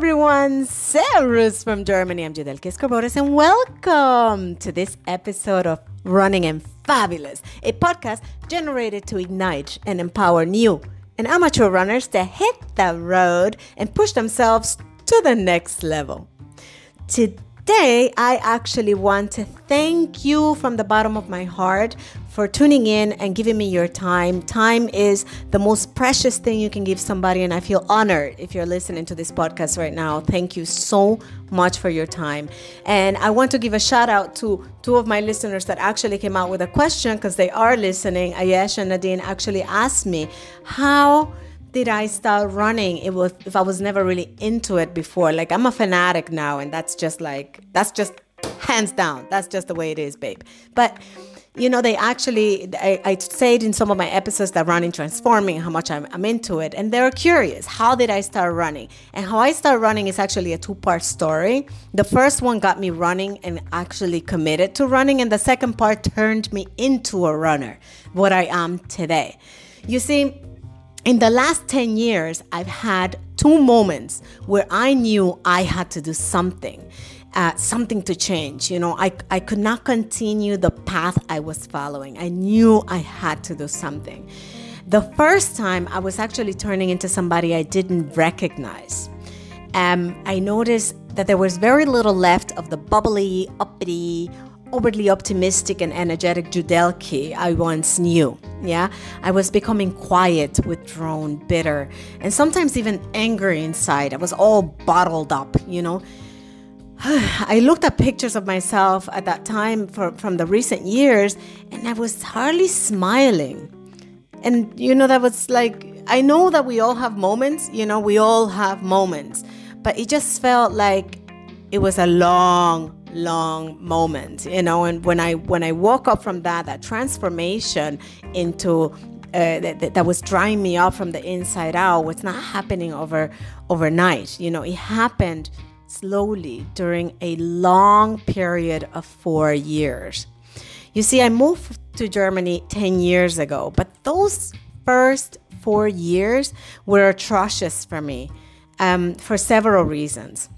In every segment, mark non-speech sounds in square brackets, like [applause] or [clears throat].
everyone. Servus from Germany. I'm Judel Kiskorboris, and welcome to this episode of Running and Fabulous, a podcast generated to ignite and empower new and amateur runners to hit the road and push themselves to the next level. Today, I actually want to thank you from the bottom of my heart for tuning in and giving me your time. Time is the most precious thing you can give somebody, and I feel honored if you're listening to this podcast right now. Thank you so much for your time. And I want to give a shout out to two of my listeners that actually came out with a question because they are listening. Ayesh and Nadine actually asked me, How did I start running? It was if I was never really into it before. Like I'm a fanatic now, and that's just like that's just hands down. That's just the way it is, babe. But you know, they actually, I, I it in some of my episodes that running transforming, how much I'm, I'm into it. And they're curious, how did I start running? And how I started running is actually a two part story. The first one got me running and actually committed to running. And the second part turned me into a runner, what I am today. You see, in the last 10 years, I've had two moments where I knew I had to do something uh, something to change. You know, I, I could not continue the path I was following. I knew I had to do something. The first time I was actually turning into somebody I didn't recognize. Um, I noticed that there was very little left of the bubbly, uppity, overly optimistic and energetic Judelki I once knew. Yeah, I was becoming quiet, withdrawn, bitter, and sometimes even angry inside. I was all bottled up, you know. [sighs] I looked at pictures of myself at that time for, from the recent years, and I was hardly smiling. And, you know, that was like, I know that we all have moments, you know, we all have moments, but it just felt like it was a long, long moment, you know. And when I when I woke up from that, that transformation into uh, that, that was drying me up from the inside out was not happening over overnight. You know, it happened slowly during a long period of four years. You see, I moved to Germany 10 years ago, but those first four years were atrocious for me um, for several reasons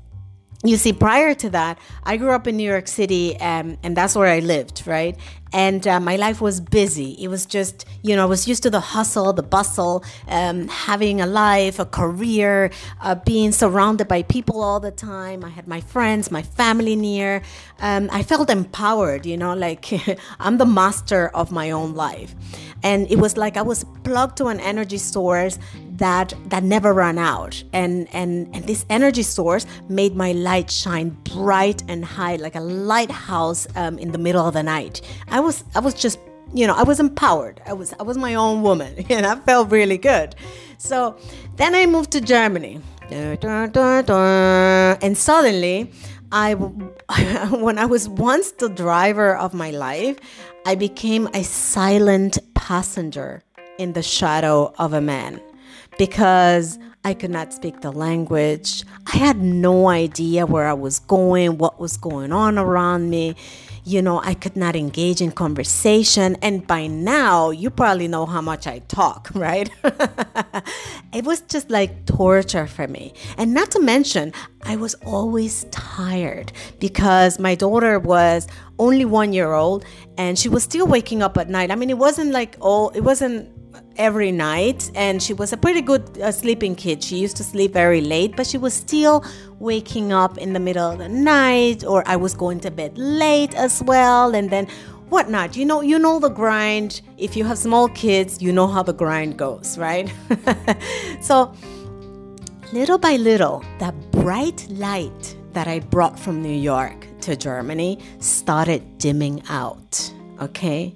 you see, prior to that, I grew up in New York City, um, and that's where I lived, right? And uh, my life was busy. It was just, you know, I was used to the hustle, the bustle, um, having a life, a career, uh, being surrounded by people all the time. I had my friends, my family near. Um, I felt empowered, you know, like [laughs] I'm the master of my own life. And it was like I was plugged to an energy source that that never ran out and and and this energy source made my light shine bright and high like a lighthouse um, in the middle of the night i was i was just you know i was empowered i was i was my own woman [laughs] and i felt really good so then i moved to germany and suddenly I, [laughs] when I was once the driver of my life, I became a silent passenger in the shadow of a man because I could not speak the language. I had no idea where I was going, what was going on around me. You know, I could not engage in conversation. And by now, you probably know how much I talk, [laughs] right? [laughs] it was just like torture for me. And not to mention, I was always tired because my daughter was only one year old and she was still waking up at night. I mean, it wasn't like, oh, it wasn't every night and she was a pretty good uh, sleeping kid. She used to sleep very late but she was still waking up in the middle of the night or i was going to bed late as well and then whatnot. You know you know the grind. If you have small kids you know how the grind goes right? [laughs] So little by little that bright light that i brought from new york to germany started dimming out okay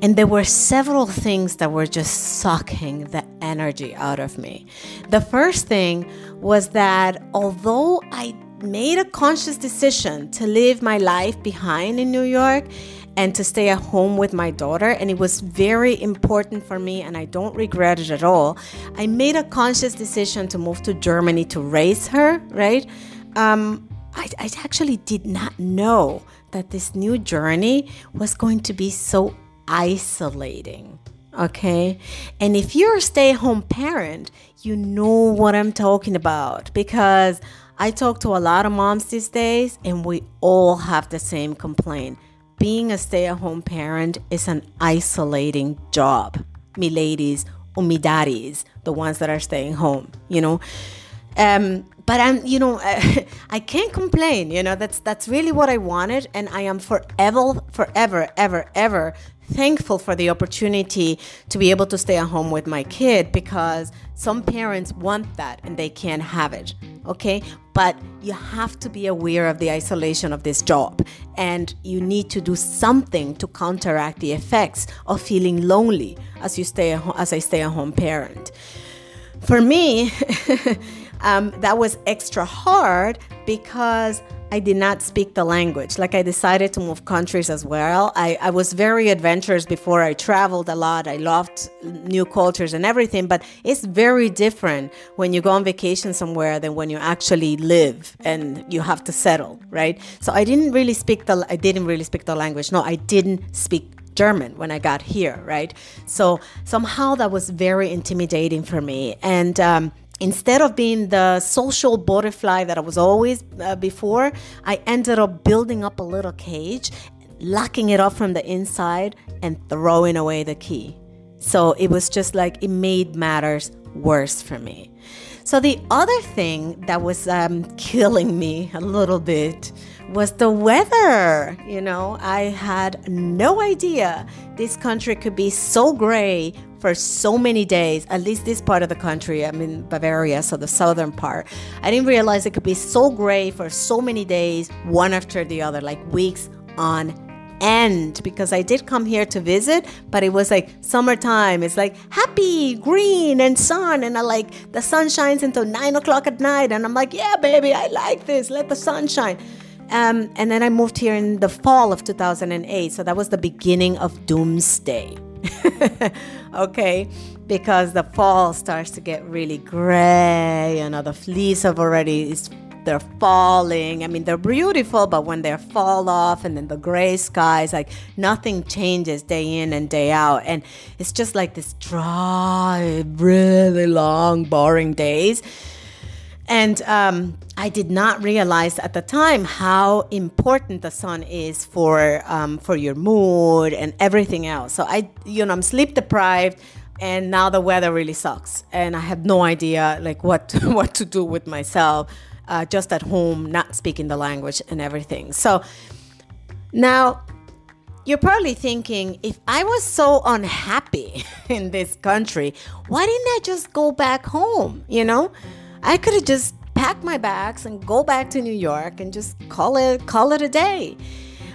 and there were several things that were just sucking the energy out of me. The first thing was that although I made a conscious decision to leave my life behind in New York and to stay at home with my daughter, and it was very important for me, and I don't regret it at all. I made a conscious decision to move to Germany to raise her, right? Um, I, I actually did not know that this new journey was going to be so isolating. Okay. And if you're a stay at home parent, you know what I'm talking about because I talk to a lot of moms these days and we all have the same complaint. Being a stay at home parent is an isolating job. Me ladies or me daddies, the ones that are staying home, you know. Um, but I'm, you know, [laughs] I can't complain. You know, that's that's really what I wanted, and I am forever, forever, ever, ever thankful for the opportunity to be able to stay at home with my kid because some parents want that and they can't have it. Okay, but you have to be aware of the isolation of this job, and you need to do something to counteract the effects of feeling lonely as you stay at, as a stay-at-home parent. For me. [laughs] um, that was extra hard because I did not speak the language. Like I decided to move countries as well. I, I was very adventurous before. I traveled a lot. I loved new cultures and everything. But it's very different when you go on vacation somewhere than when you actually live and you have to settle, right? So I didn't really speak the I didn't really speak the language. No, I didn't speak German when I got here, right? So somehow that was very intimidating for me. And um, instead of being the social butterfly that I was always uh, before, I ended up building up a little cage, locking it up from the inside, and throwing away the key. So it was just like it made matters worse for me. So the other thing that was um, [laughs] killing me a little bit was the weather. You know, I had no idea this country could be so gray for so many days, at least this part of the country, I'm in Bavaria, so the southern part. I didn't realize it could be so gray for so many days, one after the other, like weeks on end because I did come here to visit, but it was like summertime. It's like happy, green, and sun. And I like the sun shines until nine o'clock at night. And I'm like, yeah, baby, I like this. Let the sun shine. Um, and then I moved here in the fall of 2008. So that was the beginning of doomsday. [laughs] okay? Because the fall starts to get really gray, you know, the leaves have already they're falling. I mean, they're beautiful, but when they fall off and then the gray skies, like nothing changes day in and day out. And it's just like this dry, really long, boring days. And um, I did not realize at the time how important the sun is for um, for your mood and everything else. So I, you know, I'm sleep deprived, and now the weather really sucks, and I have no idea like what [laughs] what to do with myself, uh, just at home, not speaking the language and everything. So now you're probably thinking, if I was so unhappy [laughs] in this country, why didn't I just go back home? You know. I could have just packed my bags and go back to New York and just call it call it a day.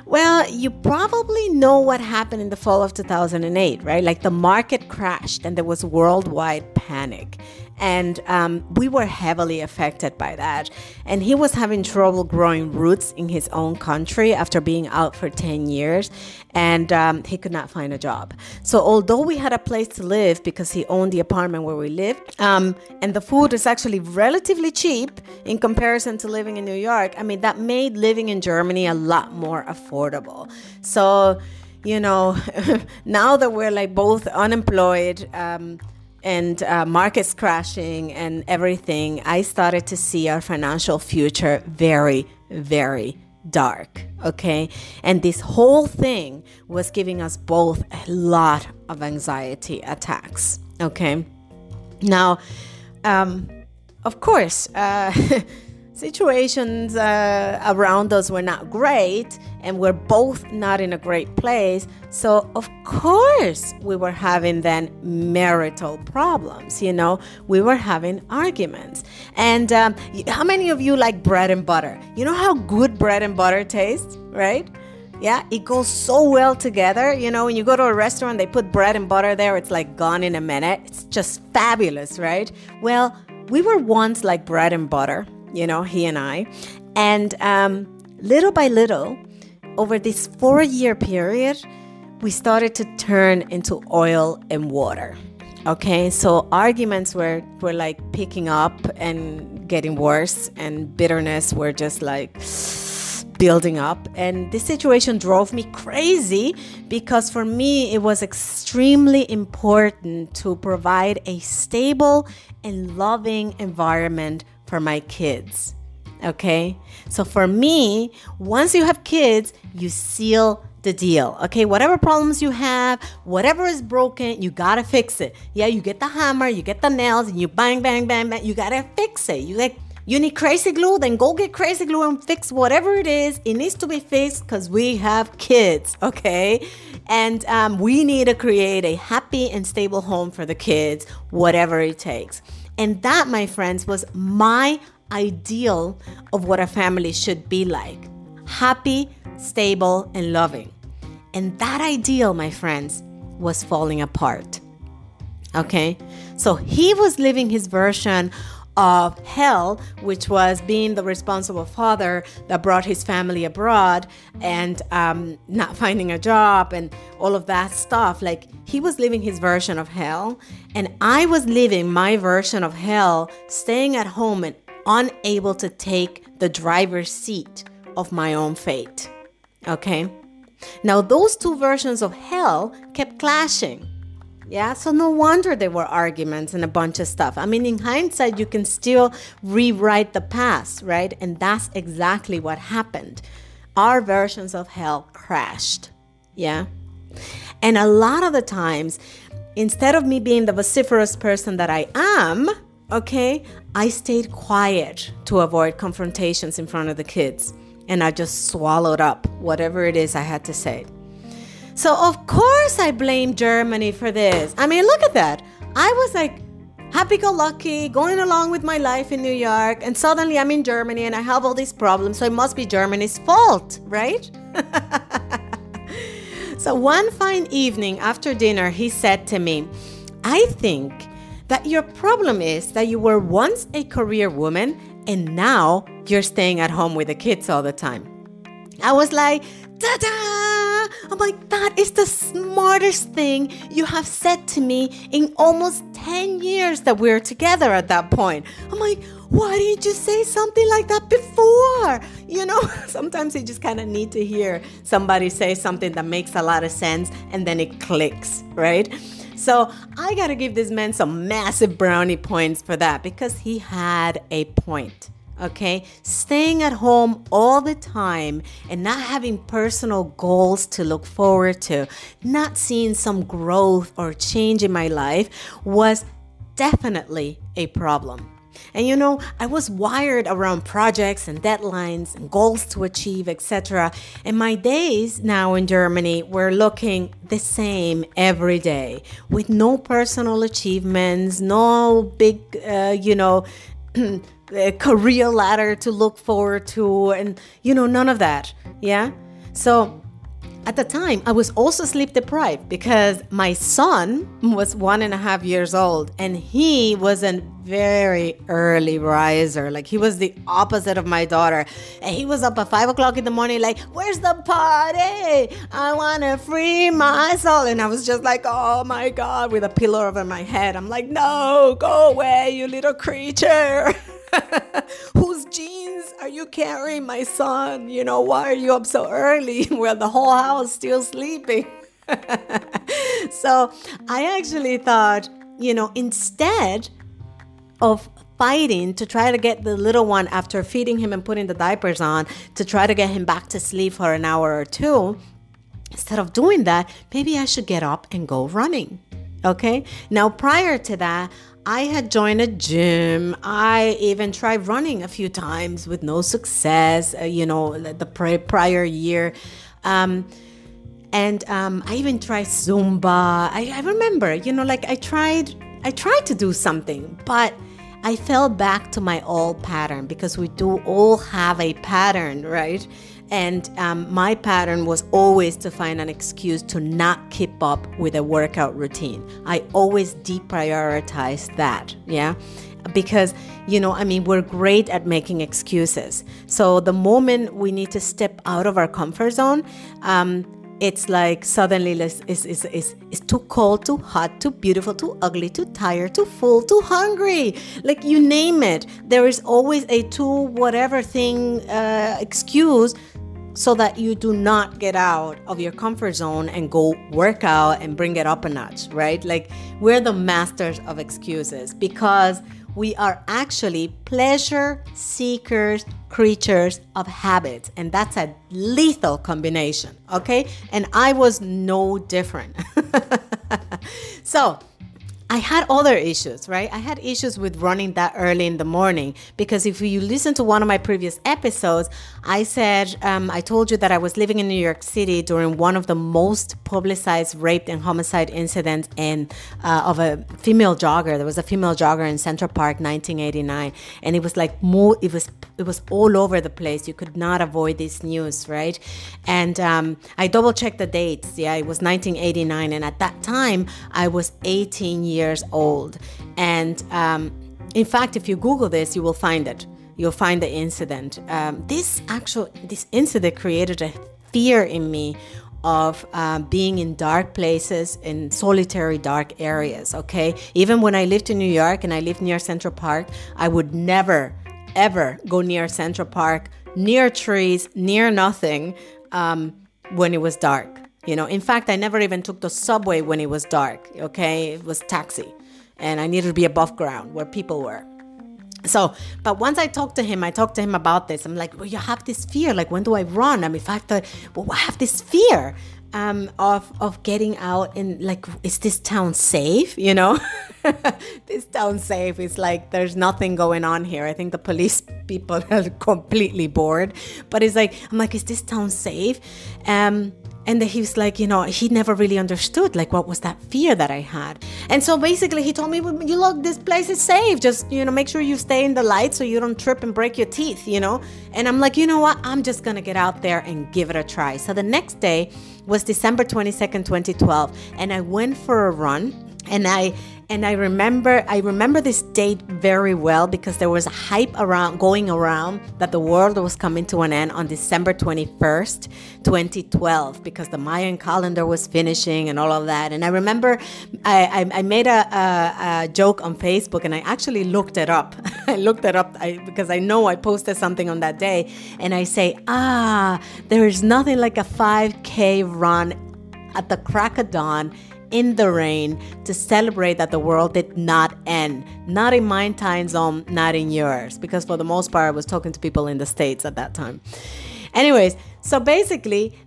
Well, you probably know what happened in the fall of 2008, right? Like the market crashed and there was worldwide panic and um, we were heavily affected by that. And he was having trouble growing roots in his own country after being out for 10 years, and um, he could not find a job. So, although we had a place to live because he owned the apartment where we lived, um, and the food is actually relatively cheap in comparison to living in New York, I mean, that made living in Germany a lot more affordable. So, you know, [laughs] now that we're like both unemployed, um, and uh, markets crashing and everything, I started to see our financial future very, very dark. Okay. And this whole thing was giving us both a lot of anxiety attacks. Okay. Now, um, of course, uh, [laughs] situations uh, around us were not great and we're both not in a great place so of course we were having then marital problems you know we were having arguments and um, how many of you like bread and butter you know how good bread and butter tastes right yeah, it goes so well together. You know, when you go to a restaurant, they put bread and butter there, it's like gone in a minute. It's just fabulous, right? Well, we were once like bread and butter you know, he and I. And um, little by little, over this four year period, we started to turn into oil and water. Okay, so arguments were, were like picking up and getting worse, and bitterness were just like building up. And this situation drove me crazy because for me, it was extremely important to provide a stable and loving environment for my kids. Okay? So for me, once you have kids, you seal the deal. Okay, whatever problems you have, whatever is broken, you gotta fix it. Yeah, you get the hammer, you get the nails, and you bang, bang, bang, bang. You gotta fix it. You like you need crazy glue, then go get crazy glue and fix whatever it is. It needs to be fixed because we have kids, okay? And um, we need to create a happy and stable home for the kids, whatever it takes. And that, my friends, was my ideal of what a family should be like happy, stable, and loving. And that ideal, my friends, was falling apart. Okay? So he was living his version of hell, which was being the responsible father that brought his family abroad and um, not finding a job and all of that stuff. Like he was living his version of hell, and I was living my version of hell, staying at home and unable to take the driver's seat of my own fate. Okay? Now, those two versions of hell kept clashing. Yeah, so no wonder there were arguments and a bunch of stuff. I mean, in hindsight, you can still rewrite the past, right? And that's exactly what happened. Our versions of hell crashed. Yeah. And a lot of the times, instead of me being the vociferous person that I am, okay, I stayed quiet to avoid confrontations in front of the kids. And I just swallowed up whatever it is I had to say. So, of course, I blame Germany for this. I mean, look at that. I was like happy go lucky, going along with my life in New York, and suddenly I'm in Germany and I have all these problems, so it must be Germany's fault, right? [laughs] so, one fine evening after dinner, he said to me, I think that your problem is that you were once a career woman and now you're staying at home with the kids all the time. I was like, da da! I'm like, that is the smartest thing you have said to me in almost 10 years that we're together at that point. I'm like, why didn't you say something like that before? You know, [laughs] sometimes you just kind of need to hear somebody say something that makes a lot of sense and then it clicks, right? So I got to give this man some massive brownie points for that because he had a point okay? Staying at home all the time and not having personal goals to look forward to, not seeing some growth or change in my life was definitely a problem. And you know, I was wired around projects and deadlines and goals to achieve, etc. And my days now in Germany were looking the same every day with no personal achievements, no big, uh, you know, [clears throat] career ladder to look forward to and you know none of that yeah so at the time i was also sleep deprived because my son was one and a half years old and he was a very early riser. Like he was the opposite of my daughter. And he was up at five o'clock in the morning like where's the party? I want to free my soul and i was just like oh my god with a pillow over my head. I'm like no go away you little creature [laughs] [laughs] Whose jeans are you carrying, my son? You know, why are you up so early? [laughs] well, the whole house still sleeping. [laughs] so I actually thought, you know, instead of fighting to try to get the little one after feeding him and putting the diapers on to try to get him back to sleep for an hour or two, instead of doing that, maybe I should get up and go running. Okay. Now, prior to that, I had joined a gym. I even tried running a few times with no success, uh, you know, the prior year. Um, and um, I even tried Zumba. I, I remember, you know, like I tried, I tried to do something, but I fell back to my old pattern because we do all have a pattern, right? And um, my pattern was always to find an excuse to not keep up with a workout routine. I always deprioritize that, yeah? Because, you know, I mean, we're great at making excuses. So the moment we need to step out of our comfort zone, um, it's like suddenly it's, it's, it's, it's, too cold, too hot, too beautiful, too ugly, too tired, too full, too hungry. Like you name it. There is always a too whatever thing uh, excuse so that you do not get out of your comfort zone and go work out and bring it up a notch, right? Like we're the masters of excuses because we are actually pleasure seekers, creatures of habits. And that's a lethal combination, okay? And I was no different. [laughs] so, I had other issues, right? I had issues with running that early in the morning because if you listen to one of my previous episodes, I said, um, I told you that I was living in New York City during one of the most publicized rape and homicide incidents in, uh, of a female jogger. There was a female jogger in Central Park, 1989, and it was like it was it was all over the place. You could not avoid this news, right? And um, I double checked the dates. Yeah, it was 1989, and at that time I was 18 years years old. And um, in fact, if you Google this, you will find it. You'll find the incident. Um, this actual this incident created a fear in me of uh, being in dark places in solitary dark areas okay even when i lived in new york and i lived near central park i would never ever go near central park near trees near nothing um, when it was dark you know, in fact, I never even took the subway when it was dark. Okay, it was taxi, and I needed to be above ground where people were. So, but once I talked to him, I talked to him about this. I'm like, well, you have this fear. Like, when do I run? I mean, if I thought, well, I have this fear um, of of getting out and like, is this town safe? You know, [laughs] this town safe. It's like there's nothing going on here. I think the police people [laughs] are completely bored. But it's like, I'm like, is this town safe? Um, and he was like you know he never really understood like what was that fear that i had. And so basically he told me you look this place is safe. Just you know make sure you stay in the light so you don't trip and break your teeth you know? And i'm like you know what? I'm just gonna get out there and give it a try. So the next day was december 22nd 2012 and i went for a run and i and I remember I remember this date very well because there was a hype around going around that the world was coming to an end on December 21st, 2012, because the Mayan calendar was finishing and all of that. And I remember I, I, I made a, a, a, joke on Facebook and I actually looked it up. [laughs] I looked it up I, because I know I posted something on that day. And I say, ah, there is nothing like a 5K run at the crack of dawn in the rain to celebrate that the world did not end. Not in my time zone, not in yours, because for the most part, I was talking to people in the States at that time. Anyways, so basically,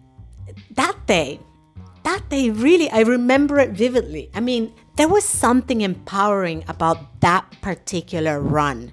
that day, that day really, I remember it vividly. I mean, there was something empowering about that particular run.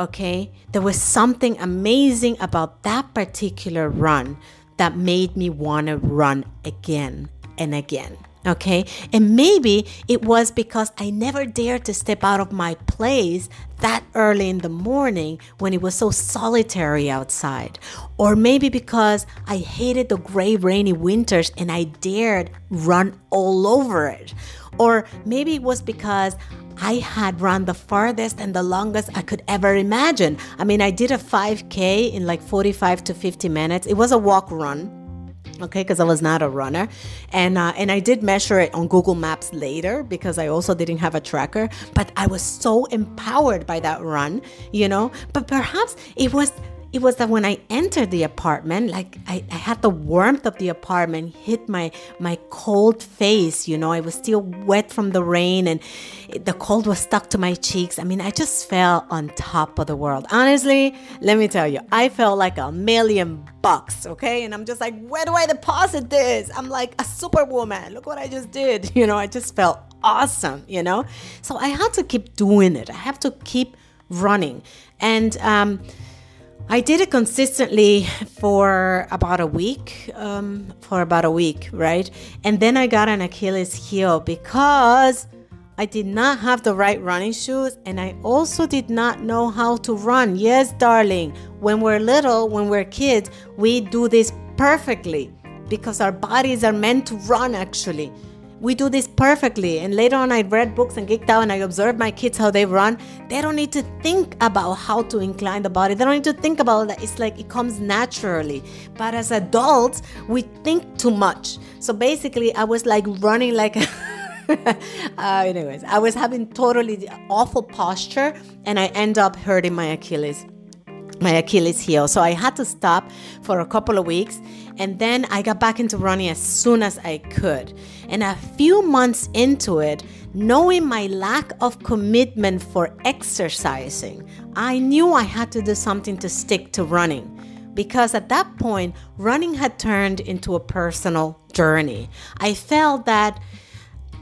Okay? There was something amazing about that particular run that made me want to run again and again. Okay. And maybe it was because I never dared to step out of my place that early in the morning when it was so solitary outside. Or maybe because I hated the gray, rainy winters and I dared run all over it. Or maybe it was because I had run the farthest and the longest I could ever imagine. I mean, I did a 5K in like 45 to 50 minutes. It was a walk run okay because i was not a runner. And uh, and i did measure it on google maps later because i also didn't have a tracker but i was so empowered by that run you know? But perhaps it was it was that when I entered the apartment, like I, I, had the warmth of the apartment hit my my cold face. You know, I was still wet from the rain, and the cold was stuck to my cheeks. I mean, I just felt on top of the world. Honestly, let me tell you, I felt like a million bucks. Okay, and I'm just like, where do I deposit this? I'm like a superwoman. Look what I just did. [laughs] You know, I just felt awesome. You know, so I had to keep doing it. I have to keep running, and um I did it consistently for about a week, um, for about a week, right? And then I got an Achilles heel because I did not have the right running shoes and I also did not know how to run. Yes, darling, when we're little, when we're kids, we do this perfectly because our bodies are meant to run actually we do this perfectly. And later on, I read books and geeked out and I observed my kids how they run. They don't need to think about how to incline the body, they don't need to think about that. It's like it comes naturally. But as adults, we think too much. So basically, I was like running like [laughs] uh, anyways, I was having totally awful posture and I end up hurting my Achilles. My Achilles heel. So I had to stop for a couple of weeks and then I got back into running as soon as I could. And a few months into it, knowing my lack of commitment for exercising, I knew I had to do something to stick to running. Because at that point, running had turned into a personal journey. I felt that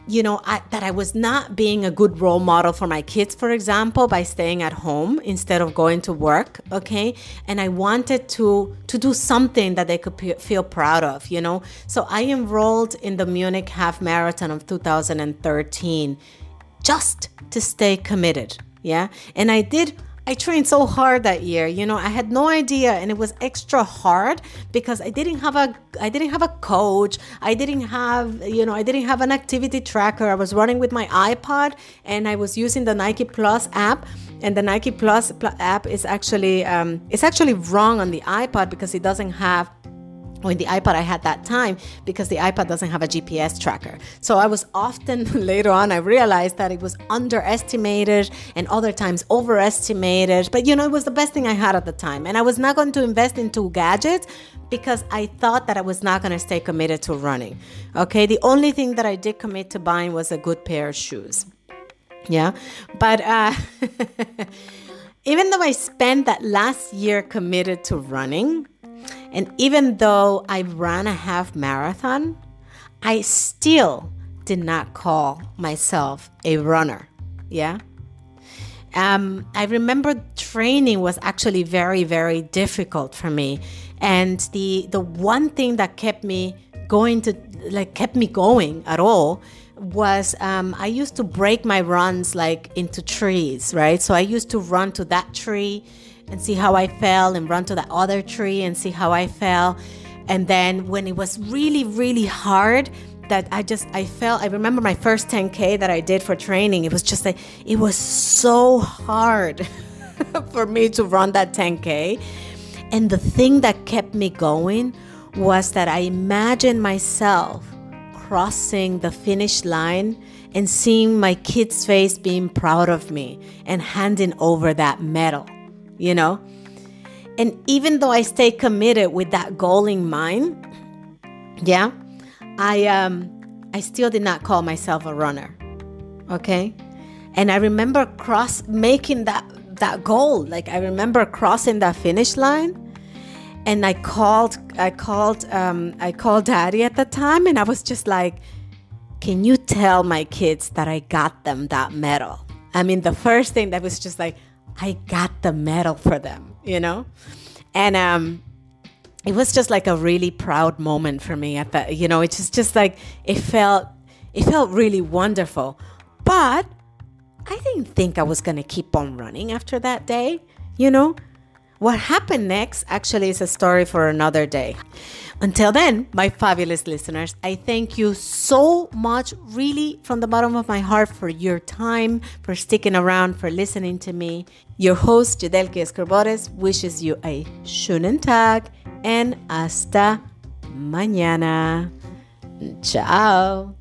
you know I, that i was not being a good role model for my kids for example by staying at home instead of going to work okay? And i wanted to to do something that they could p- feel proud of you know? So i enrolled in the munich half marathon of 2013 just to stay committed yeah? And i did I trained so hard that year. You know, I had no idea and it was extra hard because I didn't have a I didn't have a coach. I didn't have, you know, I didn't have an activity tracker. I was running with my iPod and I was using the Nike Plus app and the Nike Plus app is actually um, it's actually wrong on the iPod because it doesn't have in the iPod I had that time because the iPod doesn't have a GPS tracker. So I was often [laughs] later on I realized that it was underestimated and other times overestimated. But you know, it was the best thing I had at the time. And I was not going to invest into gadgets because I thought that I was not going to stay committed to running. Okay, the only thing that I did commit to buying was a good pair of shoes. Yeah, but uh, [laughs] even though I spent that last year committed to running, and even though I ran a half marathon, I still did not call myself a runner. Yeah. Um, I remember training was actually very, very difficult for me. And the the one thing that kept me going to like kept me going at all was um, I used to break my runs like into trees, right? So I used to run to that tree and see how I fell and run to the other tree and see how I fell. And then when it was really, really hard, that I just I felt I remember my first 10k that I did for training. It was just like it was so hard [laughs] for me to run that 10k. And the thing that kept me going was that I imagined myself crossing the finish line and seeing my kid's face being proud of me and handing over that medal you know? And even though I stay committed with that goal in mind, yeah, I um I still did not call myself a runner. Okay? And I remember cross making that that goal. Like I remember crossing that finish line and I called I called um I called daddy at the time and I was just like, Can you tell my kids that I got them that medal? I mean the first thing that was just like I got the medal for them, you know? And um it was just like a really proud moment for me at that, you know, it's just just like it felt it felt really wonderful. But I didn't think I was to keep on running after that day, you know? What happened next actually is a story for another day. Until then, my fabulous listeners, I thank you so much, really, from the bottom of my heart, for your time, for sticking around, for listening to me. Your host, Judelke Escorbores, wishes you a schönen Tag and hasta mañana. Ciao.